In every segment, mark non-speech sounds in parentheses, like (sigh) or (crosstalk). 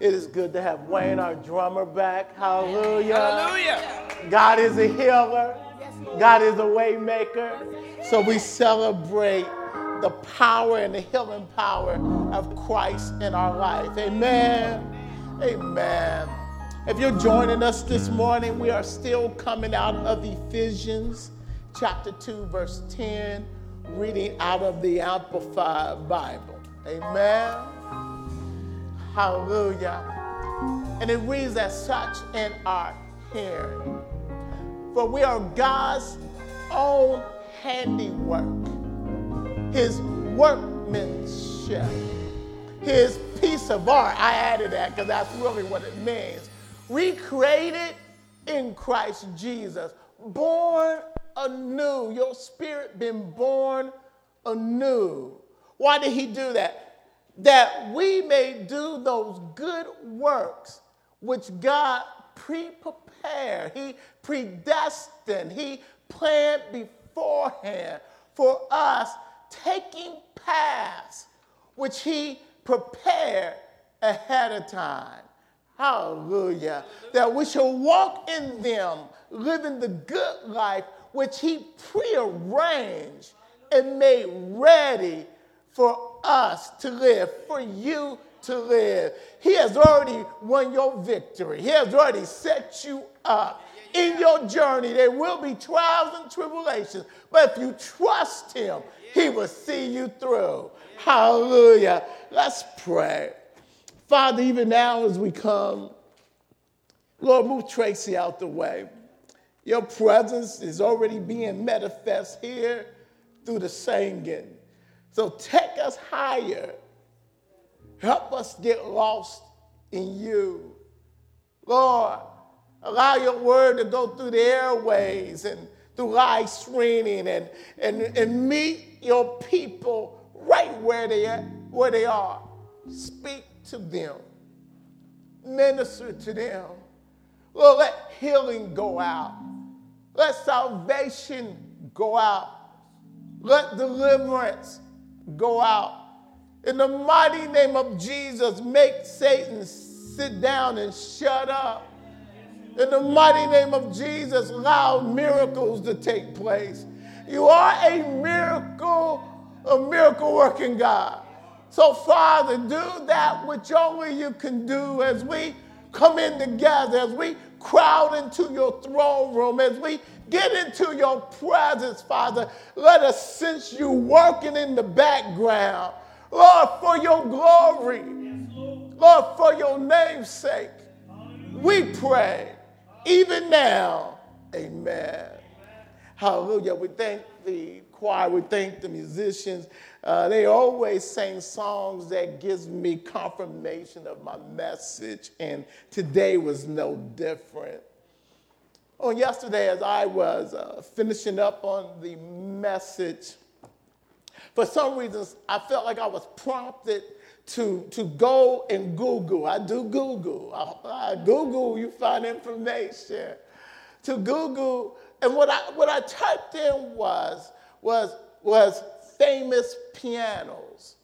It is good to have Wayne, our drummer, back. Hallelujah. Hallelujah. God is a healer. God is a way maker. So we celebrate the power and the healing power of Christ in our life. Amen. Amen. If you're joining us this morning, we are still coming out of Ephesians chapter 2, verse 10, reading out of the Amplified Bible. Amen. Hallelujah. And it reads as such in our hearing. For we are God's own handiwork, his workmanship, his piece of art. I added that because that's really what it means. Recreated in Christ Jesus, born anew. Your spirit been born anew. Why did he do that? That we may do those good works which God pre-prepared. He predestined. He planned beforehand for us taking paths which he prepared ahead of time. Hallelujah. That we shall walk in them, living the good life which he prearranged and made ready for us to live, for you to live. He has already won your victory. He has already set you up. In your journey, there will be trials and tribulations, but if you trust Him, He will see you through. Hallelujah. Let's pray. Father, even now as we come, Lord, move Tracy out the way. Your presence is already being manifest here through the singing. So take us higher. Help us get lost in you. Lord, allow your word to go through the airways and through live streaming and, and, and meet your people right where they, are, where they are. Speak to them, minister to them. Lord, let healing go out, let salvation go out, let deliverance go out. In the mighty name of Jesus, make Satan sit down and shut up. In the mighty name of Jesus, allow miracles to take place. You are a miracle, a miracle working God. So, Father, do that which only you can do as we come in together, as we crowd into your throne room, as we get into your presence, Father. Let us sense you working in the background. Lord, for your glory. Lord, for your name's sake. We pray, even now. Amen. Hallelujah. We thank the choir. We thank the musicians. Uh, they always sing songs that gives me confirmation of my message, and today was no different. On yesterday, as I was uh, finishing up on the message, for some reasons, I felt like I was prompted to, to go and Google. I do Google. I, I Google, you find information. To Google, and what I, what I typed in was, was, was famous pianos.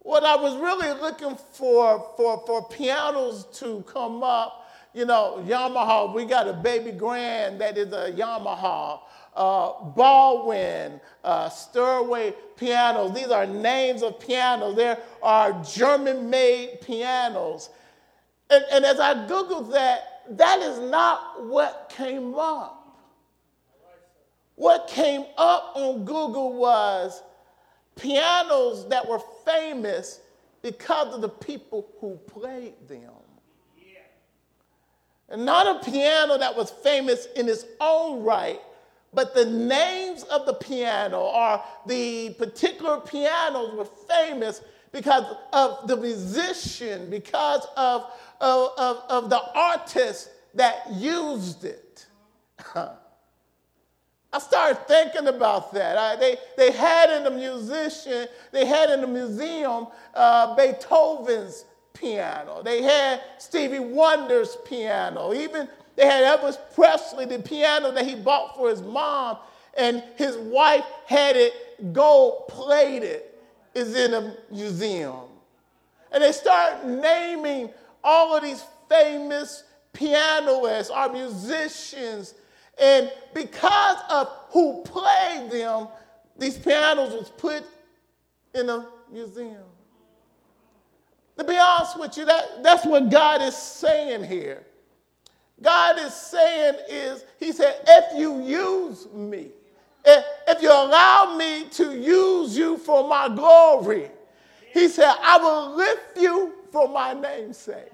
What I was really looking for, for, for pianos to come up, you know, Yamaha, we got a baby grand that is a Yamaha. Uh, Baldwin, uh, Steinway pianos. These are names of pianos. There are German made pianos. And, and as I Googled that, that is not what came up. What came up on Google was pianos that were famous because of the people who played them. And not a piano that was famous in its own right, but the names of the piano or the particular pianos were famous because of the musician, because of, of, of, of the artist that used it. (laughs) I started thinking about that. I, they, they had in the musician, they had in the museum uh, Beethoven's piano. They had Stevie Wonder's piano. Even they had Elvis Presley, the piano that he bought for his mom, and his wife had it gold plated, is in a museum. and they start naming all of these famous pianists or musicians. And because of who played them, these pianos was put in a museum. To be honest with you, that, that's what God is saying here. God is saying is, He said, if you use me, if, if you allow me to use you for my glory, He said, I will lift you for my name's sake.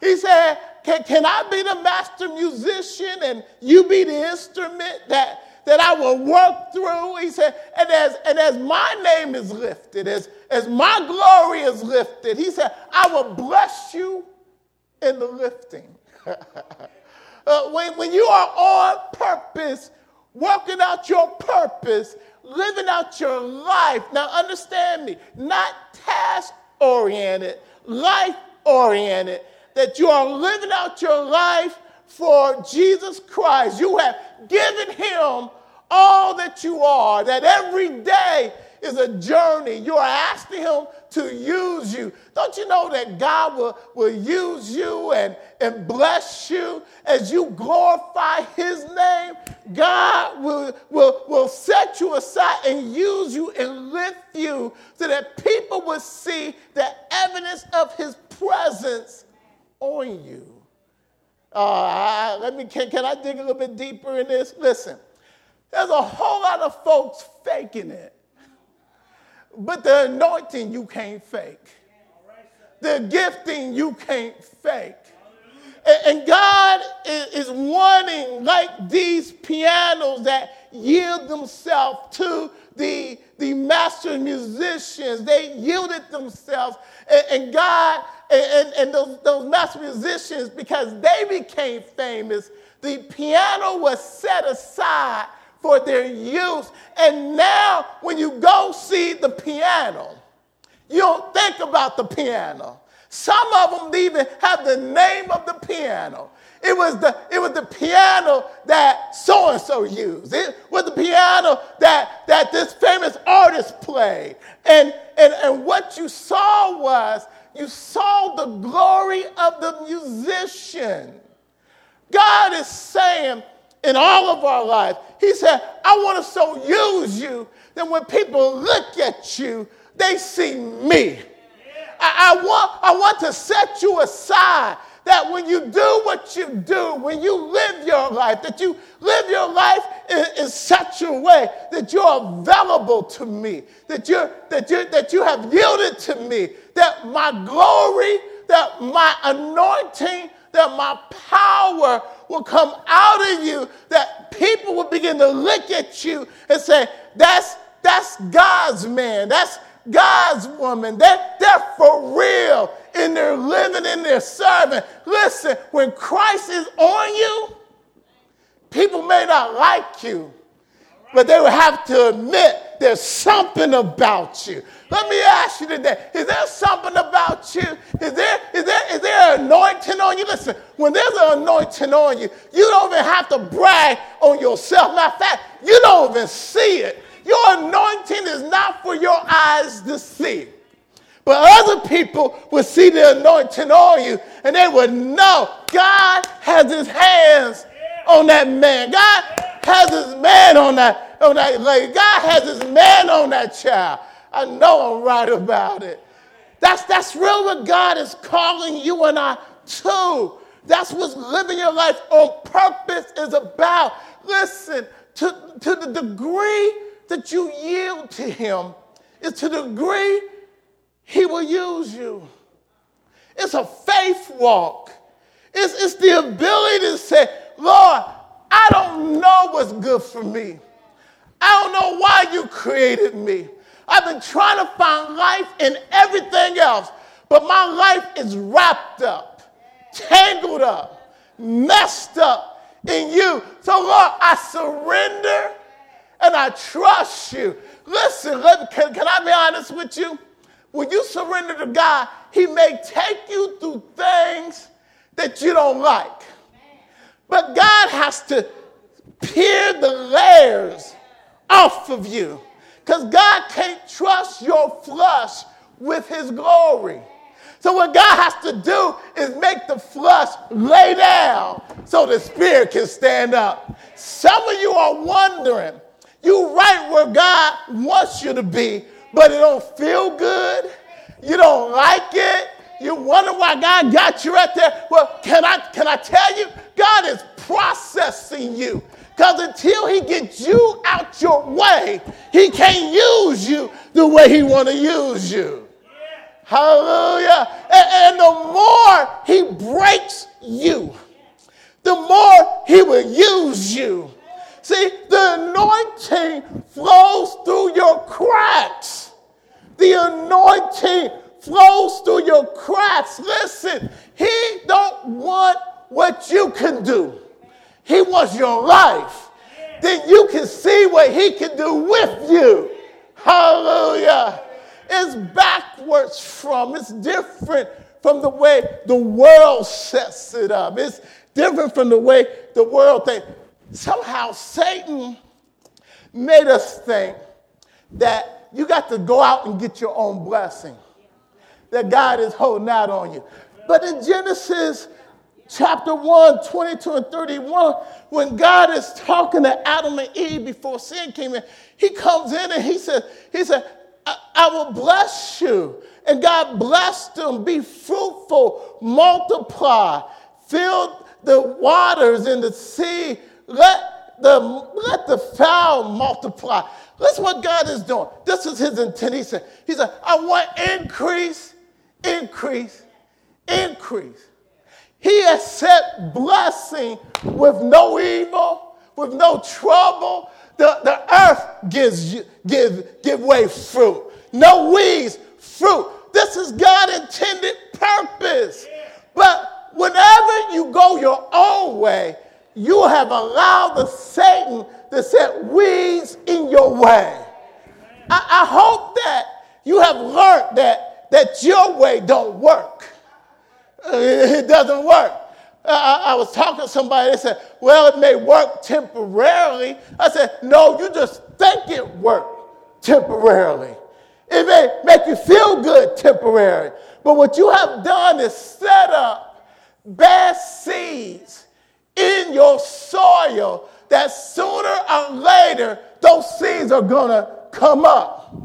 He said, can, can I be the master musician and you be the instrument that, that I will work through? He said, and as, and as my name is lifted, as, as my glory is lifted, he said, I will bless you in the lifting. (laughs) uh, when, when you are on purpose, working out your purpose, living out your life. Now, understand me, not task oriented, life oriented, that you are living out your life for Jesus Christ. You have given him all that you are, that every day is a journey. You are asking Him to use you. Don't you know that God will, will use you and, and bless you as you glorify His name? God will, will, will set you aside and use you and lift you so that people will see the evidence of His presence on you. Uh, let me, can, can I dig a little bit deeper in this? Listen, there's a whole lot of folks faking it. But the anointing you can't fake. The gifting you can't fake. And God is wanting, like these pianos that yield themselves to the, the master musicians, they yielded themselves. And God and, and those, those master musicians, because they became famous, the piano was set aside for their use. And now, when you go see the piano, you don't think about the piano. Some of them even have the name of the piano. It was the, it was the piano that so and so used. It was the piano that, that this famous artist played. And, and, and what you saw was you saw the glory of the musician. God is saying, in all of our lives. He said, I want to so use you that when people look at you, they see me. I, I, want, I want to set you aside that when you do what you do, when you live your life, that you live your life in, in, such a way that you're available to me, that, you're, that, you that you have yielded to me, that my glory, that my anointing, that my power will come out of you, that people will begin to look at you and say, that's, that's God's man, that's God's woman. They're, they're for real in their living, in their serving. Listen, when Christ is on you, people may not like you, but they will have to admit there's something about you. Let me ask you today is there something about you? Is there, is there, is there an anointing on you? Listen, when there's an anointing on you, you don't even have to brag on yourself. Matter of fact, you don't even see it. Your anointing is not for your eyes to see. But other people will see the anointing on you and they will know God has his hands on that man. God has his man on that, on that lady. God has his man on that child. I know I'm right about it. That's, that's really what God is calling you and I to. That's what living your life on purpose is about. Listen, to, to the degree that you yield to Him, is to the degree He will use you. It's a faith walk. It's, it's the ability to say, Lord, I don't know what's good for me. I don't know why you created me. I've been trying to find life in everything else, but my life is wrapped up, tangled up, messed up in you. So, Lord, I surrender and I trust you. Listen, let, can, can I be honest with you? When you surrender to God, He may take you through things that you don't like. But God has to peer the layers off of you. Because God can't trust your flesh with his glory. So what God has to do is make the flesh lay down so the spirit can stand up. Some of you are wondering, you right where God wants you to be, but it don't feel good. You don't like it. You wonder why God got you right there. Well, can I can I tell you? God is processing you. Because until he gets you out your way, he can't use you the way he want to use you. Hallelujah. And, and, the more he breaks you, the more he will use you. See, the anointing flows through your cracks. The anointing flows through your cracks. Listen, he don't want what you can do. He wants your life. Then you can see what he can do with you. Hallelujah. It's backwards from, it's different from the way the world sets it up. It's different from the way the world thinks. Somehow Satan made us think that you got to go out and get your own blessing, that God is holding out on you. But in Genesis chapter 1, 22 and 31, when God is talking to Adam and Eve before sin came in, he comes in and he said, he said, I, I will bless you. And God blessed them. Be fruitful, multiply, fill the waters in the sea. Let the, let the fowl multiply. That's what God is doing. This is his intent. He said, he said I want increase, increase, increase. He has set blessing with no evil, with no trouble. The, the earth gives give, give way fruit. No weeds, fruit. This is God intended purpose. But whenever you go your own way, you have allowed the Satan to set weeds in your way. I, I hope that you have learned that, that your way don't work. It doesn't work. I, I, was talking to somebody, they said, well, it may work temporarily. I said, no, you just think it worked temporarily. It may make you feel good temporarily. But what you have done is set up bad seeds in your soil that sooner or later those seeds are going to come up.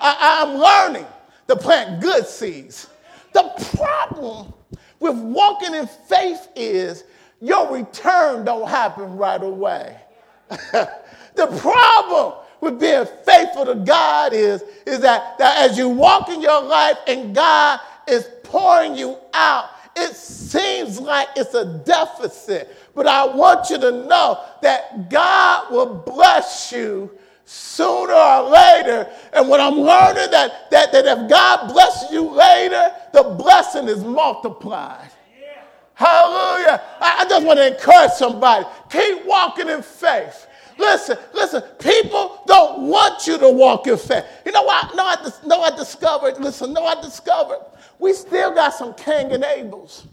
I, I'm learning to plant good seeds. The problem with walking in faith is your return don't happen right away. (laughs) the problem with being faithful to God is, is that, that as you walk in your life and God is pouring you out, it seems like it's a deficit. But I want you to know that God will bless you sooner or later. And what I'm learning that, that, that if God blesses you later, the blessing is multiplied. Yeah. Hallelujah. I, I just want to encourage somebody. Keep walking in faith. Listen, listen, people don't want you to walk in faith. You know what? No, I, no, I discovered, listen, no, I discovered we still got some Cain and Abels.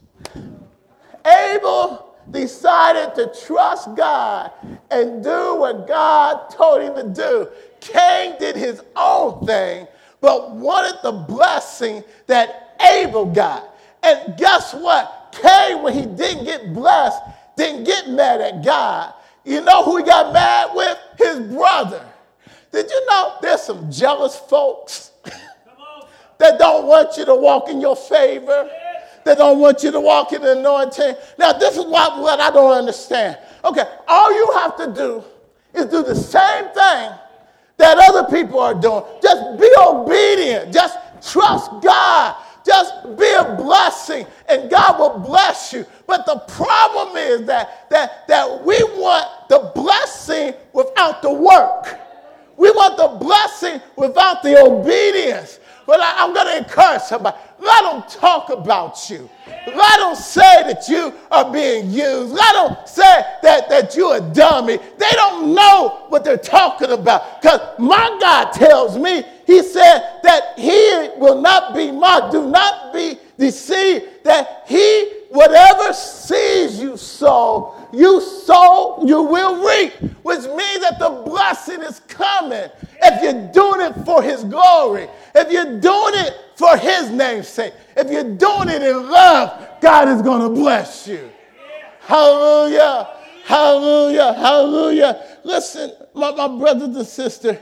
Abel decided to trust God and do what God told him to do. Cain did his own thing, but wanted the blessing that Abel got. And guess what? Cain, when he didn't get blessed, didn't get mad at God. You know who he got mad with? His brother. Did you know there's some jealous folks that don't want you to walk in your favor? They don't want you to walk in anointing. Now, this is what, what I don't understand. Okay, all you have to do is do the same thing that other people are doing. Just be obedient. Just trust God. Just be a blessing, and God will bless you. But the problem is that, that, that we want the blessing without the work. We want the blessing without the obedience. But I, am going to encourage somebody. Let them talk about you. Let them say that you are being used. Let them say that, that you're a dummy. They don't know what they're talking about. Because my God tells me, He said that He will not be mocked. Do not be deceived. That He, whatever seeds you sow, you sow, you will reap. which means that the blessing is coming. If you're doing it for His glory, if you're doing it for His name's sake, if you're doing it in love, God is going to bless you. Hallelujah. Hallelujah. Hallelujah. Listen, my, my brothers and sisters,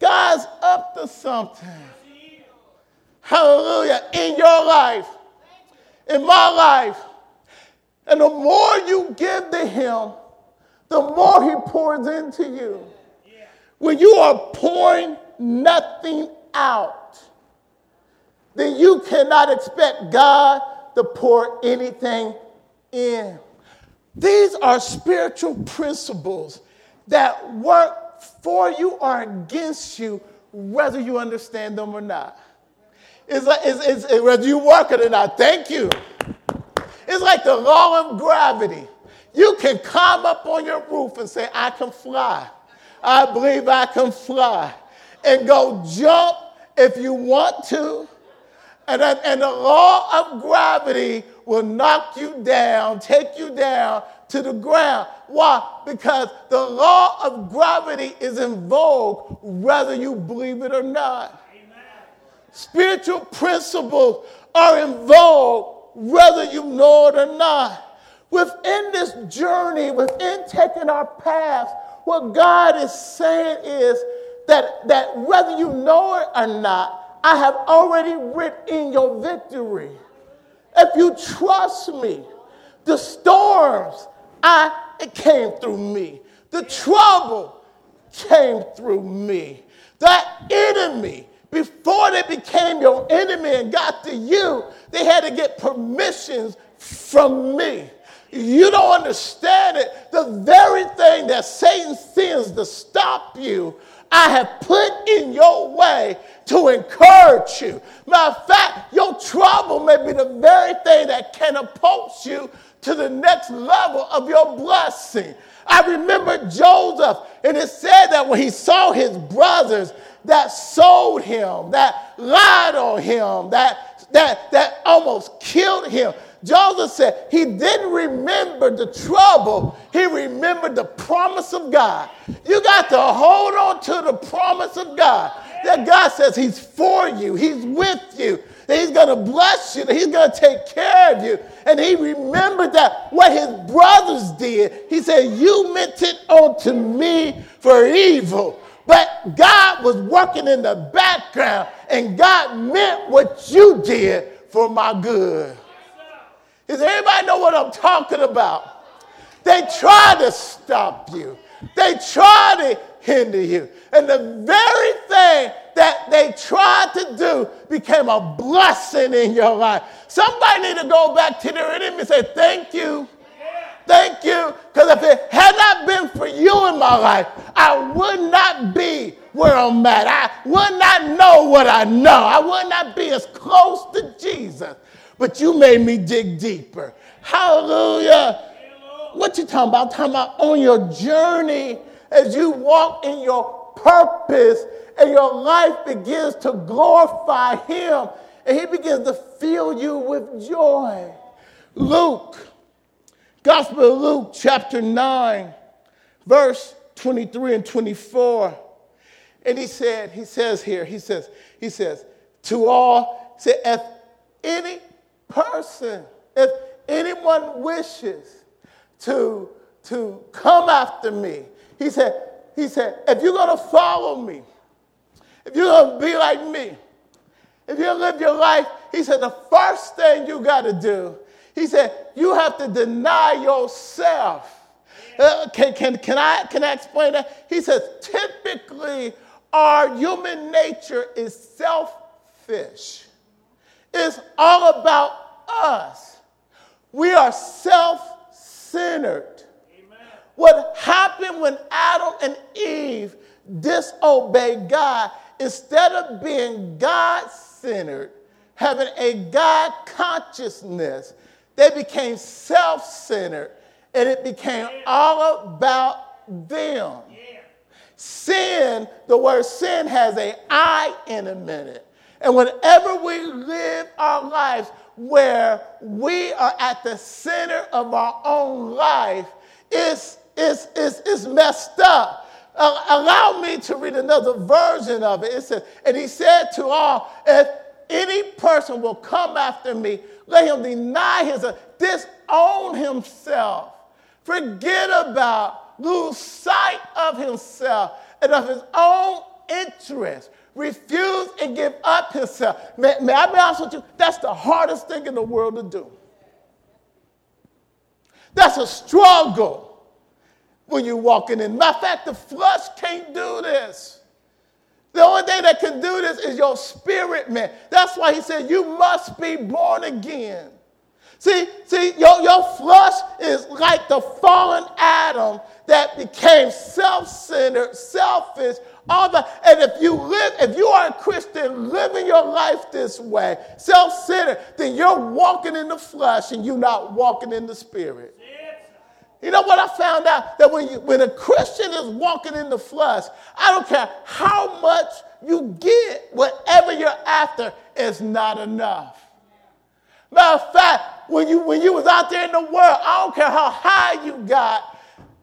God's up to something. Hallelujah. In your life, in my life. And the more you give to Him, the more He pours into you. When you are pouring nothing out, then you cannot expect God to pour anything in. These are spiritual principles that work for you or against you, whether you understand them or not. It's like, it's, it's, whether you work it or not. Thank you. It's like the law of gravity. You can climb up on your roof and say, I can fly. I believe I can fly. And go jump if you want to. And, and the law of gravity will knock you down, take you down to the ground. Why? Because the law of gravity is in vogue whether you believe it or not. Amen. Spiritual principles are in vogue whether you know it or not. Within this journey, within taking our path, what God is saying is that, that whether you know it or not, I have already written in your victory. If you trust me, the storms, I it came through me. The trouble came through me. That enemy, before they became your enemy and got to you, they had to get permissions from me. You don't understand it. The very thing that Satan sends to stop you, I have put in your way to encourage you. Matter of fact, your trouble may be the very thing that can catapults you to the next level of your blessing. I remember Joseph, and it said that when he saw his brothers that sold him, that lied on him, that, that, that almost killed him, Joseph said he didn't remember the trouble, he remembered the promise of God. You got to hold on to the promise of God. That God says He's for you, He's with you, that He's going to bless you, that He's going to take care of you. And he remembered that what his brothers did, he said, You meant it unto me for evil. But God was working in the background, and God meant what you did for my good. Does anybody know what I'm talking about? They try to stop you. They try to hinder you. And the very thing that they tried to do became a blessing in your life. Somebody need to go back to their enemy and say, Thank you. Thank you. Because if it had not been for you in my life, I would not be where I'm at. I would not know what I know. I would not be as close to Jesus but you made me dig deeper. Hallelujah. What you talking about? I'm talking about on your journey as you walk in your purpose and your life begins to glorify him and he begins to fill you with joy. Luke, Gospel of Luke, chapter 9, verse 23 and 24. And he said, he says here, he says, he says, to all, say, if any person, if anyone wishes to, to come after me, he said, he said, if you're going to follow me, if you're going to be like me, if you live your life, he said, the first thing you got to do, he said, you have to deny yourself. Uh, can, can, can, I, can I explain that? He says, typically, our human nature is selfish. It's all about us. We are self centered. What happened when Adam and Eve disobeyed God, instead of being God centered, having a God consciousness, they became self centered and it became all about them. Sin, the word sin has a I in a minute. And whenever we live our lives where we are at the center of our own life, it's, is, is, is messed up. Uh, allow me to read another version of it. It says, And he said to all, If any person will come after me, let him deny his, disown himself, forget about, lose sight of himself and of his own interest, refuse and give up himself. May, may I be honest with you? That's the hardest thing in the world to do. That's a struggle when you're walking in. Matter of fact, the flesh can't do this. The only thing that can do this is your spirit, man. That's why he said, You must be born again. See, see, your, your flesh is like the fallen Adam that became self-centered, selfish, all that. And if you live, if you are a Christian living your life this way, self-centered, then you're walking in the flesh and you're not walking in the spirit. You know what I found out? That when, you, when a Christian is walking in the flesh, I don't care how much you get, whatever you're after is not enough. Matter of fact, when you, when you was out there in the world, I don't care how high you got,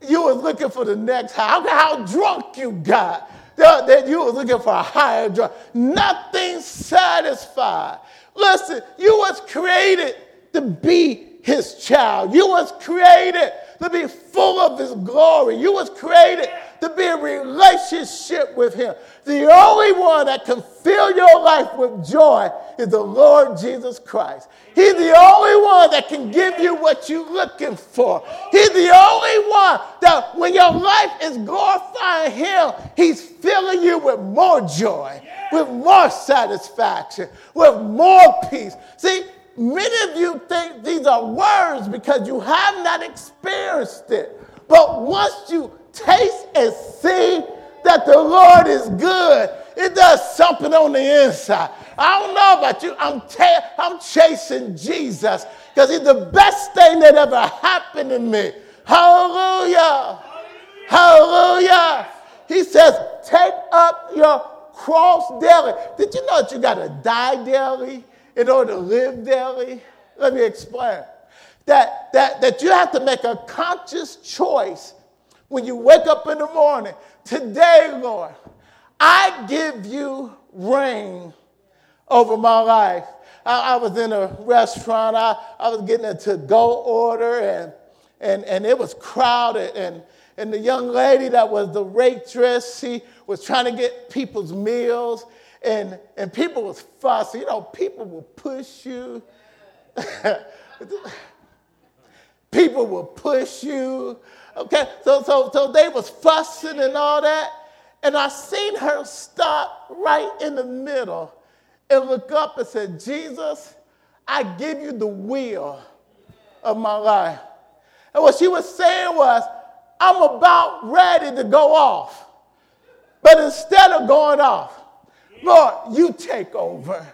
you was looking for the next high. I don't care how drunk you got, that you was looking for a higher drug. Nothing satisfied. Listen, you was created to be his child. You was created to be full of his glory. You was created to be in relationship with him. The only one that can fill your life with joy is the Lord Jesus Christ. He's the only one that can give you what you're looking for. He's the only one that when your life is glorifying him, he's filling you with more joy, with more satisfaction, with more peace. See, Many of you think these are words because you have not experienced it. But once you taste and see that the Lord is good, it does something on the inside. I don't know about you. I'm, ta- I'm chasing Jesus because he's the best thing that ever happened to me. Hallelujah. Hallelujah. He says, take up your cross daily. Did you know that you got to die daily? In order to live daily? Let me explain. That, that, that you have to make a conscious choice when you wake up in the morning. Today, Lord, I give you reign over my life. I, I was in a restaurant, I, I was getting a to go order, and, and, and it was crowded. And, and the young lady that was the waitress, she was trying to get people's meals and, and people was fussing. You know, people will push you. (laughs) people will push you. Okay, so, so, so they was fussing and all that. And I seen her stop right in the middle and look up and said, Jesus, I give you the will of my life. And what she was saying was, I'm about ready to go off. But instead of going off, Lord, you take over.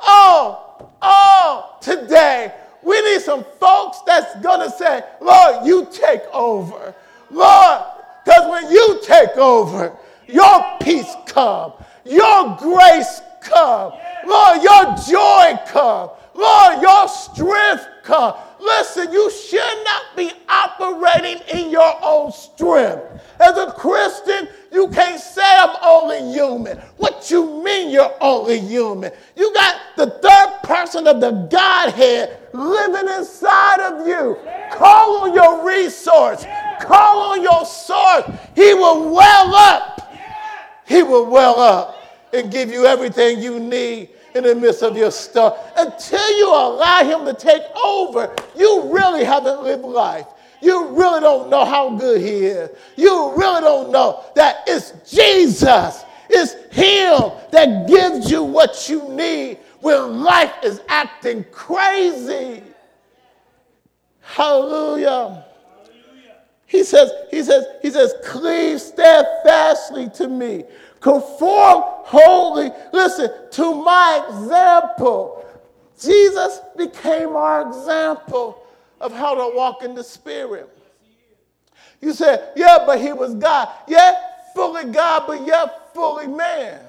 Oh, oh, today we need some folks that's going to say, Lord, you take over. Lord, because when you take over, your peace come, your grace come, Lord, your joy come, Lord, your strength come. Listen, you should not be operating in your own strength. As a Christian, you can't say I'm only human. What you mean you're only human? You got the third person of the Godhead living inside of you. Call on your resource. Call on your source. He will well up. He will well up and give you everything you need in the midst of your stuff. Until you allow him to take over, you really haven't lived life. You really don't know how good he is. You really don't know that it's Jesus. It's him that gives you what you need when life is acting crazy. Hallelujah. He says, he says, he says, cleave steadfastly to me. Conform wholly, listen, to my example. Jesus became our example of how to walk in the Spirit. You said, yeah, but he was God. Yeah, fully God, but yet fully man.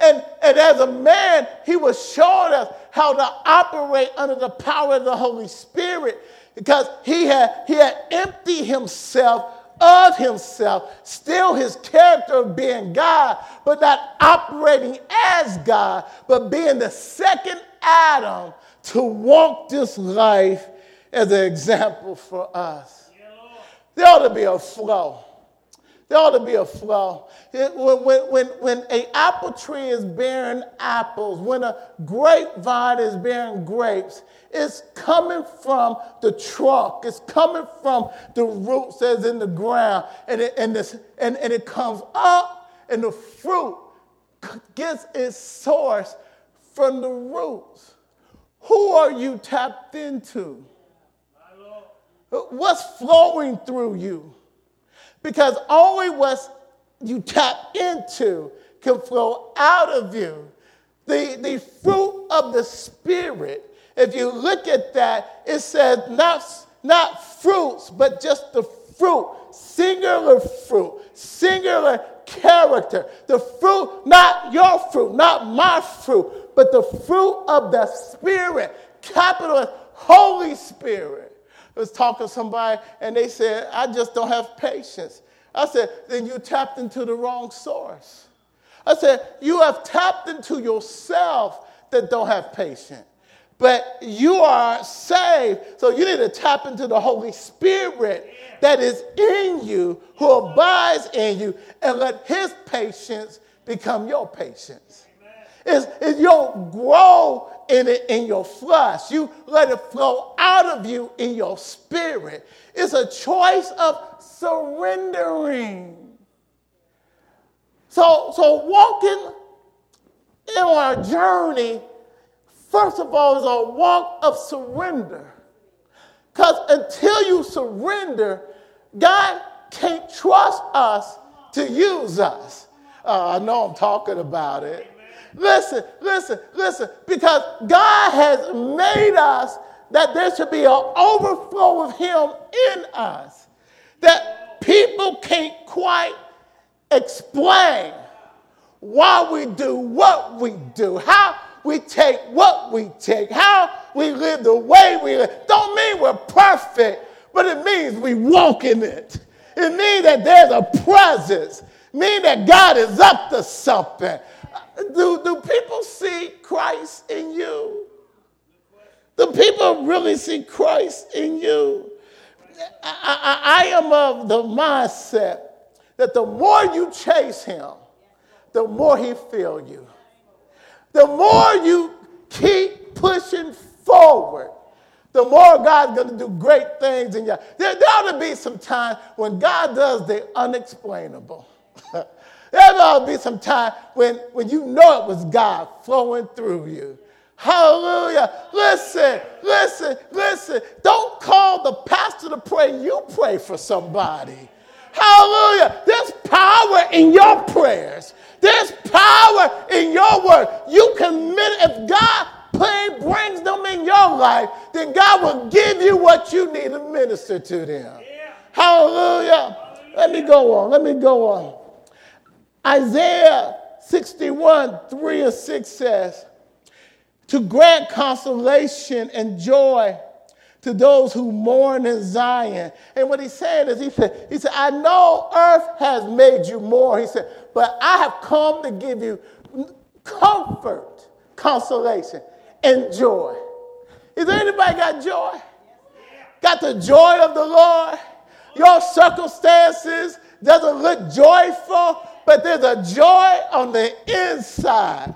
And, and as a man, he was showing us how to operate under the power of the Holy Spirit because he had, he had emptied himself of himself, still his character of being God, but not operating as God, but being the second Adam to walk this life as an example for us. There ought to be a flow. There ought to be a flow. It, when, when, when an apple tree is bearing apples, when a grapevine is bearing grapes, it's coming from the trunk. It's coming from the roots that's in the ground. And it, and, this, and, and it comes up, and the fruit gets its source from the roots. Who are you tapped into? What's flowing through you? Because only what you tap into can flow out of you. The, the fruit of the Spirit, if you look at that, it says not, not fruits, but just the fruit, singular fruit, singular character. The fruit, not your fruit, not my fruit, but the fruit of the Spirit, capital Holy Spirit. I was talking to somebody and they said, I just don't have patience. I said, then you tapped into the wrong source. I said, you have tapped into yourself that don't have patience. But you are saved, so you need to tap into the Holy Spirit that is in you, who abides in you, and let his patience become your patience. Is you don't grow in it in your flesh. You let it flow out of you in your spirit. It's a choice of surrendering. So, so walking in our journey, first of all, is a walk of surrender. Because until you surrender, God can't trust us to use us. Uh, I know I'm talking about it. Listen, listen, listen, because God has made us that there should be an overflow of Him in us. That people can't quite explain why we do what we do, how we take what we take, how we live the way we live. Don't mean we're perfect, but it means we walk in it. It means that there's a presence. It means that God is up to something. Do, do people see Christ in you? Do people really see Christ in you? I, I, I am of the mindset that the more you chase him, the more he feel you. The more you keep pushing forward, the more God's going to do great things in you. There, there ought to be some time when God does the unexplainable. (laughs) there ought to be some time when, when you know it was God flowing through you. Hallelujah. Listen, listen, listen. Don't call the pastor to pray. You pray for somebody. Hallelujah. There's power in your prayers. There's power in your word. You commit, if God brings them in your life, then God will give you what you need to minister to them. Yeah. Hallelujah. Let me go on. Let me go on. Isaiah 61, 3 and 6 says, to grant consolation and joy to those who mourn in Zion. And what he's saying is, he said, he said, I know earth has made you more. He said, but I have come to give you comfort, consolation, and joy. Is there anybody got joy? Got the joy of the Lord? Your circumstances doesn't look joyful, but there's a joy on the inside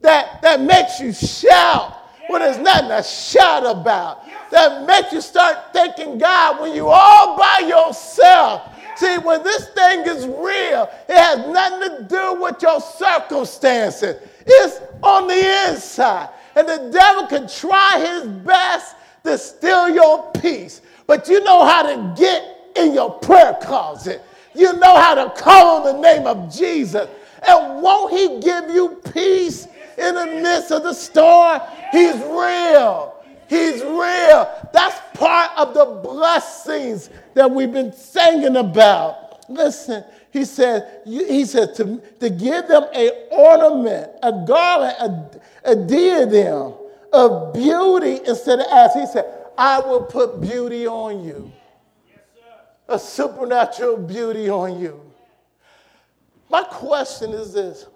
that, that makes you shout when there's nothing to shout about. That makes you start thanking God when you all by yourself. See, when this thing is real, it has nothing to do with your circumstances. It's on the inside. And the devil can try his best to steal your peace. But you know how to get in your prayer closet. You know how to call on the name of Jesus. And won't he give you peace in the midst of the storm? He's real. He's real. That's part of the blessings that we've been singing about. Listen, he said, he said to, to give them a ornament, a garland, a, a diadem of beauty instead of as he said, I will put beauty on you. a supernatural beauty on you. My question is this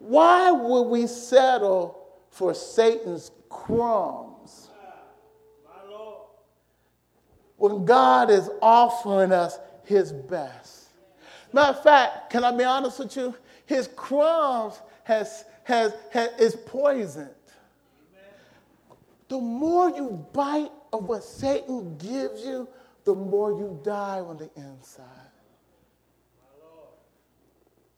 why would we settle for Satan's crumbs when God is offering us his best? Matter of fact, can I be honest with you? His crumbs has, has, has, is poisoned. The more you bite of what Satan gives you, the more you die on the inside.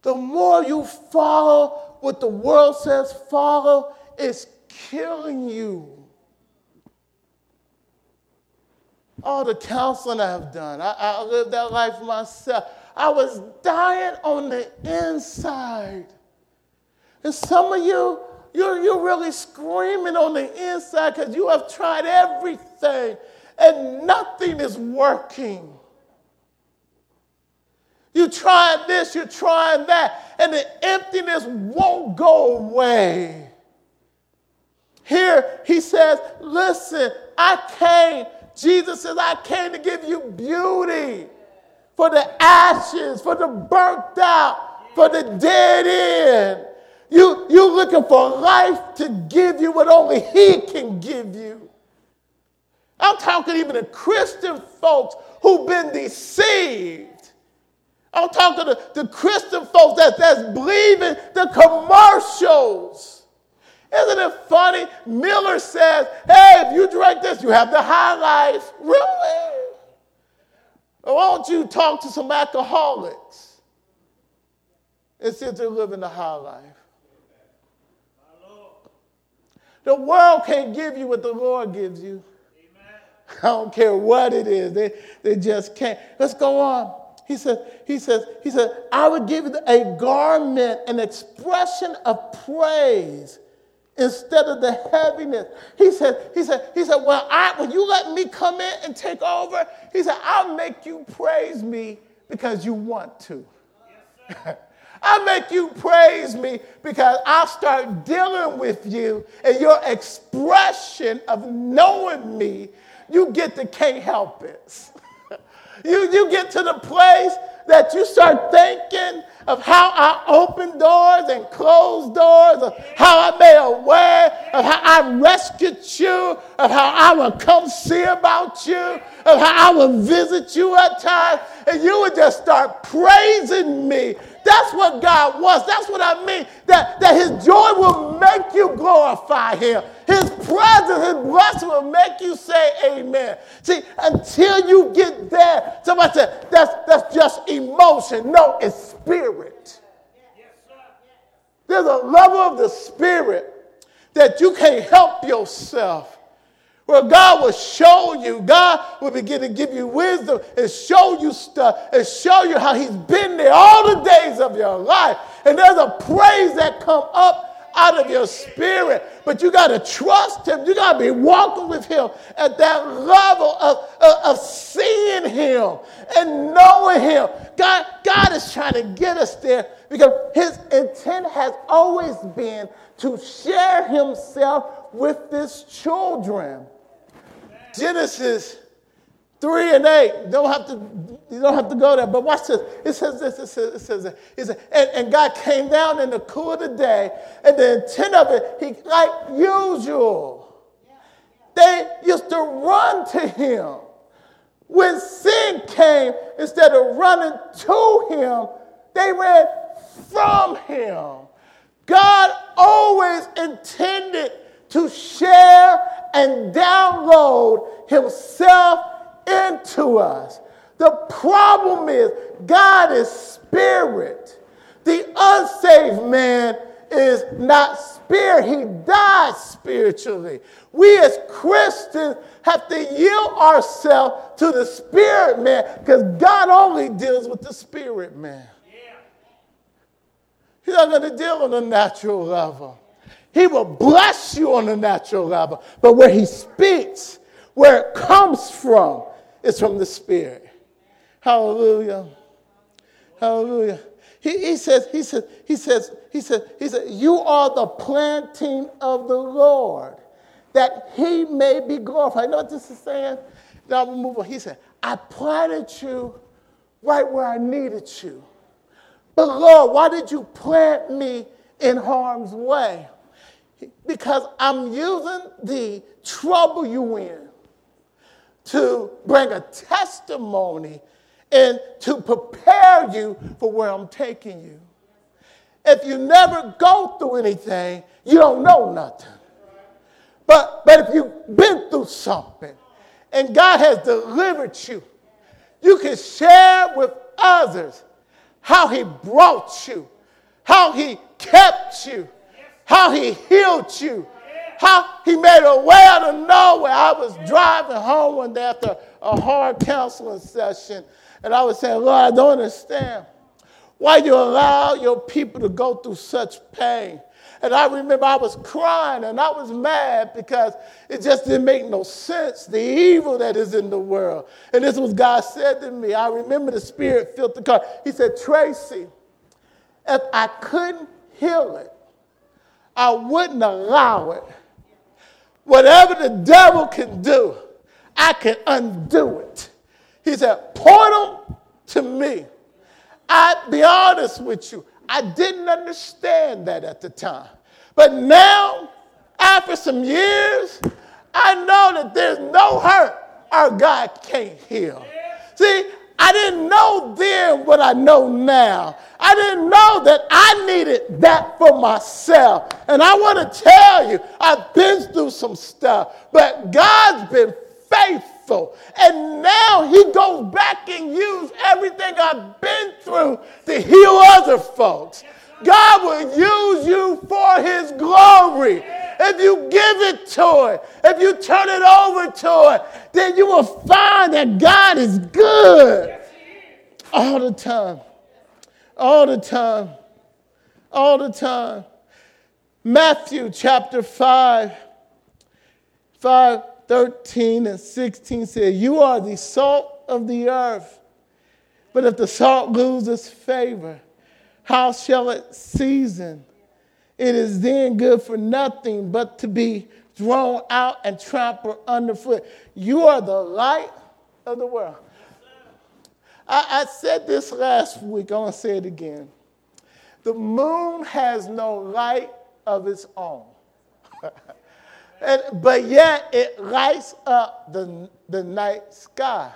The more you follow what the world says follow, it's killing you. All the counseling I've done, I, I lived that life myself. I was dying on the inside. And some of you, you're, you're really screaming on the inside because you have tried everything and nothing is working. You tried this, you're trying that, and the emptiness won't go away. Here he says, Listen, I came. Jesus says, I came to give you beauty for the ashes, for the burnt out, for the dead end. You, you looking for life to give you what only He can give you. I'm talking even to Christian folks who've been deceived. I'm talking to the Christian folks that, that's believing the commercials. Isn't it funny? Miller says, hey, if you drink this, you have the high life. Really? Why don't you talk to some alcoholics and see if they're living the high life? The world can't give you what the Lord gives you. I don't care what it is. They, they just can't. Let's go on. He said, he says, he said, I would give you a garment, an expression of praise instead of the heaviness. He said, he said, he said, well, I, when you let me come in and take over, he said, I'll make you praise me because you want to. Yes, (laughs) I'll make you praise me because I'll start dealing with you and your expression of knowing me, you get to can't help it. You, you get to the place that you start thinking of how I open doors and close doors, of how I made a way, of how I rescued you, of how I will come see about you, of how I will visit you at times, and you would just start praising me that's what God wants. That's what I mean. That, that his joy will make you glorify him. His presence, his blessing will make you say amen. See, until you get there, somebody said, that's, that's just emotion. No, it's spirit. There's a level of the spirit that you can't help yourself. Where God will show you, God will begin to give you wisdom and show you stuff and show you how He's been there all the days of your life. And there's a praise that come up out of your spirit. But you got to trust him. You got to be walking with him at that level of, of, of, seeing him and knowing him. God, God is trying to get us there because his intent has always been to share himself with his children. Genesis 3 and 8. You don't have to, you don't have to go there. But watch this. It says this. It says, it says, it says and, and God came down in the cool of the day, and the intent of it, he like usual. They used to run to him. When sin came, instead of running to him, they ran from him. God always intended to share and download himself into us. The problem is, God is spirit. The unsaved man is not spirit, he dies spiritually. We as Christians have to yield ourselves to the spirit man because God only deals with the spirit man. He's not going to deal on the natural level. He will bless you on the natural level. But where he speaks, where it comes from, is from the Spirit. Hallelujah. Hallelujah. He, he says, he says, he says, he says, he says, you are the planting of the Lord. that he may be glorified. You know what this is saying? Now we move on. He said, I planted you right where I needed you. But Lord, why did you plant me in harm's way? Because I'm using the trouble you in to bring a testimony and to prepare you for where I'm taking you. If you never go through anything, you don't know nothing. But, but if you've been through something and God has delivered you, you can share with others how He brought you, how He kept you, how He healed you, how He made a way out of nowhere. I was driving home one day after a hard counseling session, and I was saying, Lord, I don't understand why you allow your people to go through such pain. And I remember I was crying and I was mad because it just didn't make no sense, the evil that is in the world. And this was God said to me. I remember the Spirit filled the car. He said, Tracy, if I couldn't heal it, I wouldn't allow it. Whatever the devil can do, I can undo it. He said, Portal to me. I'd be honest with you. I didn't understand that at the time. But now, after some years, I know that there's no hurt our God can't heal. See, I didn't know then what I know now. I didn't know that I needed that for myself. And I want to tell you, I've been through some stuff, but God's been faithful. And now he goes back and uses everything I've been through to heal other folks. God will use you for his glory. If you give it to it, if you turn it over to it, then you will find that God is good all the time. All the time. All the time. Matthew chapter 5, 5, 13 and 16 says, You are the salt of the earth. But if the salt loses favor, how shall it season? It is then good for nothing but to be thrown out and trampled underfoot. You are the light of the world. I, I said this last week, I want to say it again. The moon has no light of its own. (laughs) and, but yet it lights up the, the night sky.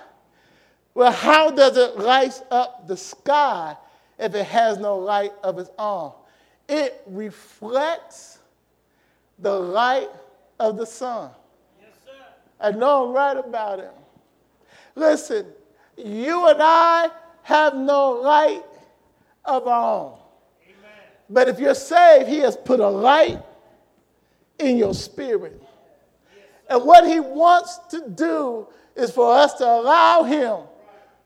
Well, how does it light up the sky if it has no light of its own? It reflects the light of the sun. Yes, sir. I know I'm right about it. Listen, you and I have no light of our own. Amen. But if you're saved, He has put a light in your spirit. Yes, and what He wants to do is for us to allow Him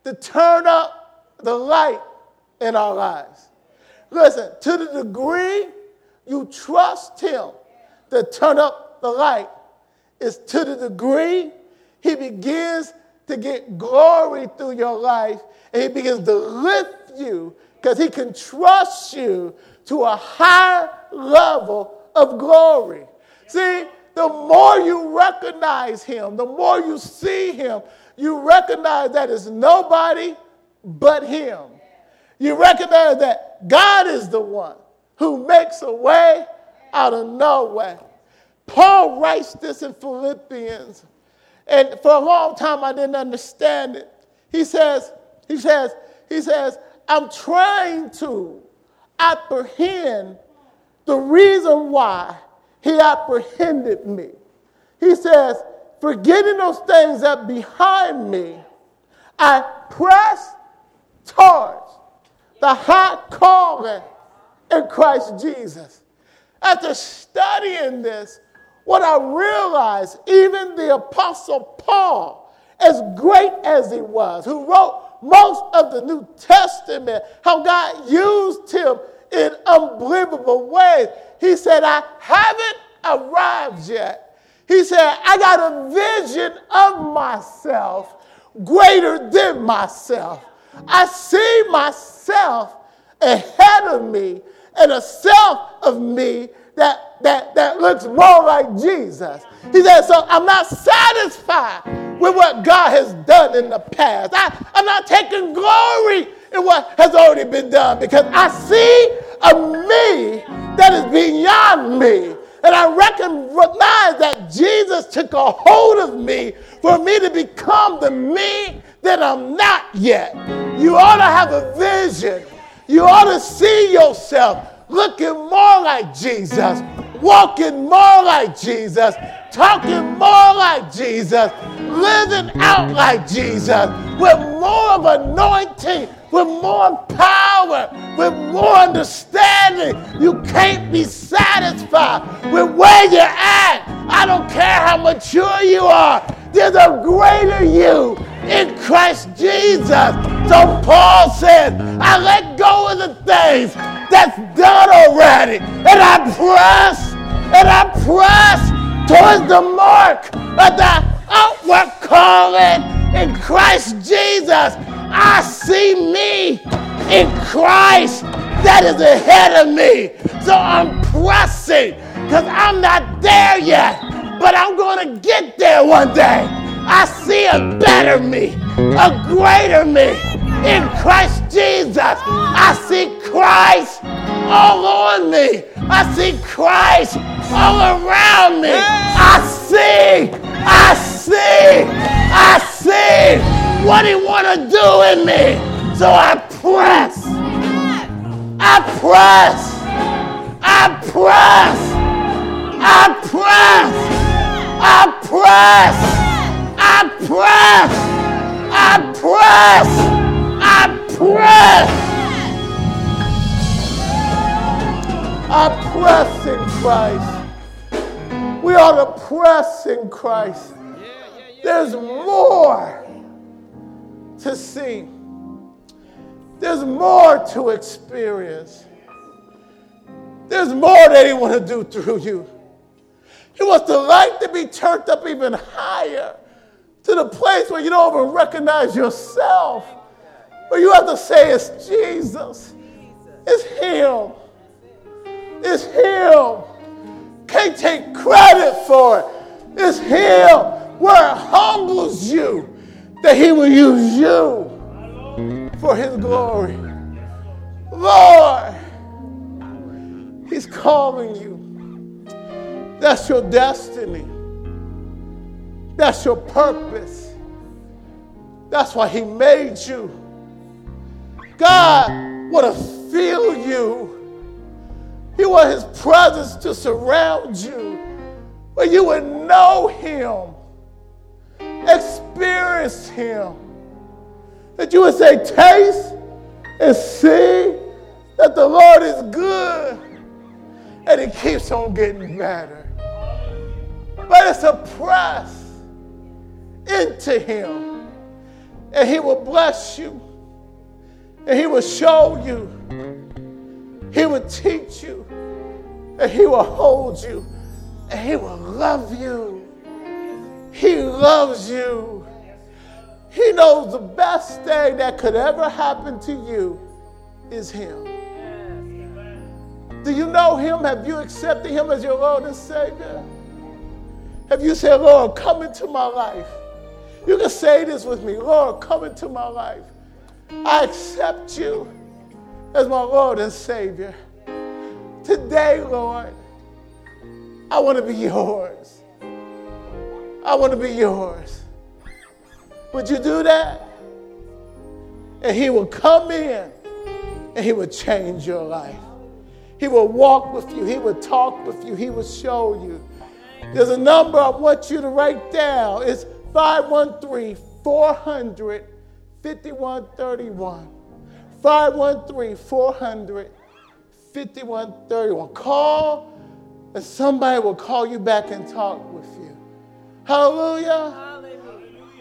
to turn up the light in our lives. Listen, to the degree you trust Him to turn up the light, is to the degree He begins to get glory through your life and He begins to lift you because He can trust you to a higher level of glory. See, the more you recognize Him, the more you see Him, you recognize that it's nobody but Him. You recognize that God is the one who makes a way out of no way. Paul writes this in Philippians, and for a long time I didn't understand it. He says, he says, he says, I'm trying to apprehend the reason why he apprehended me. He says, forgetting those things that behind me, I press towards the high calling in Christ Jesus. After studying this, what I realized, even the Apostle Paul, as great as he was, who wrote most of the New Testament, how God used him in unbelievable ways. He said, I haven't arrived yet, he said, I got a vision of myself greater than myself. I see myself ahead of me and a self of me that that, that, looks more like Jesus. He said, So I'm not satisfied with what God has done in the past. I, I'm not taking glory in what has already been done because I see a me that is beyond me. And I recognize that Jesus took a hold of me for me to become the me that I'm not yet. You ought to have a vision. You ought to see yourself looking more like Jesus, walking more like Jesus, talking more like Jesus, living out like Jesus, with more of anointing, with more power, with more understanding. You can't be satisfied with where you're at. I don't care how mature you are. There's a greater you in Christ Jesus. So Paul says, I let go of the things that's done already. And I press, and I press towards the mark of the outward calling in Christ Jesus. I see me in Christ that is ahead of me. So I'm pressing because I'm not there yet, but I'm going to get there one day. I see a better me, a greater me in Christ Jesus. I see Christ all on me. I see Christ all around me. I see, I see, I see what he want to do in me. So I press. I press. I press. I press. I press. Press. I press. I press. I press in Christ. We ought to press in Christ. There's more to see. There's more to experience. There's more that He wants to do through you. He wants the light to be turned up even higher to the place where you don't even recognize yourself. But you have to say, It's Jesus. It's Him. It's Him. Can't take credit for it. It's Him. Where it humbles you that He will use you for His glory. Lord, He's calling you. That's your destiny. That's your purpose. That's why He made you. God want to feel you. He want His presence to surround you, where you would know Him experience Him. That you would say, Taste and see that the Lord is good and He keeps on getting better. But it's a press into Him, and He will bless you, and He will show you, He will teach you, and He will hold you, and He will love you. He loves you. He knows the best thing that could ever happen to you is Him. Do you know Him? Have you accepted Him as your Lord and Savior? Have you said, Lord, come into my life? You can say this with me Lord, come into my life. I accept you as my Lord and Savior. Today, Lord, I want to be yours. I want to be yours. Would you do that? And He will come in and He will change your life. He will walk with you, He will talk with you, He will show you. There's a number I want you to write down. It's 513 400 5131. 513 400 5131. Call, and somebody will call you back and talk with you. Hallelujah. Hallelujah.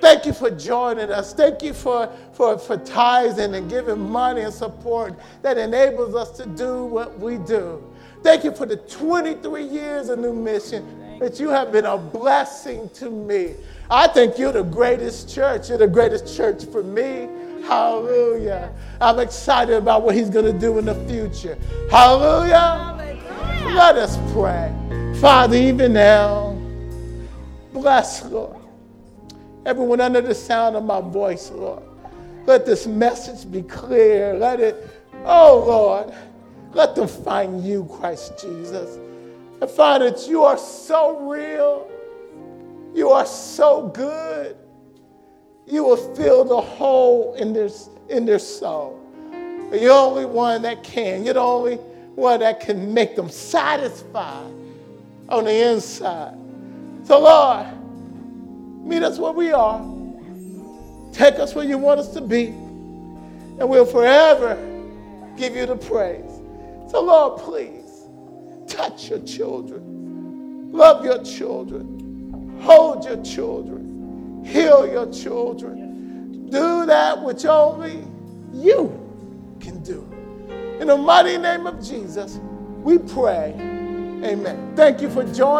Thank you for joining us. Thank you for, for, for tithing and giving money and support that enables us to do what we do. Thank you for the 23 years of New Mission that you have been a blessing to me. I think you're the greatest church. You're the greatest church for me. Hallelujah. I'm excited about what he's going to do in the future. Hallelujah. Hallelujah. Let us pray. Father, even now, bless, Lord, everyone under the sound of my voice, Lord. Let this message be clear. Let it, oh Lord, let them find you, Christ Jesus. And find that you are so real. You are so good. You will fill the hole in their, in their soul. You're the only one that can. You're the only one that can make them satisfied on the inside. So, Lord, meet us where we are. Take us where you want us to be. And we'll forever give you the praise. So, Lord, please touch your children, love your children, hold your children, heal your children. Do that which only you can do. In the mighty name of Jesus, we pray. Amen. Thank you for joining.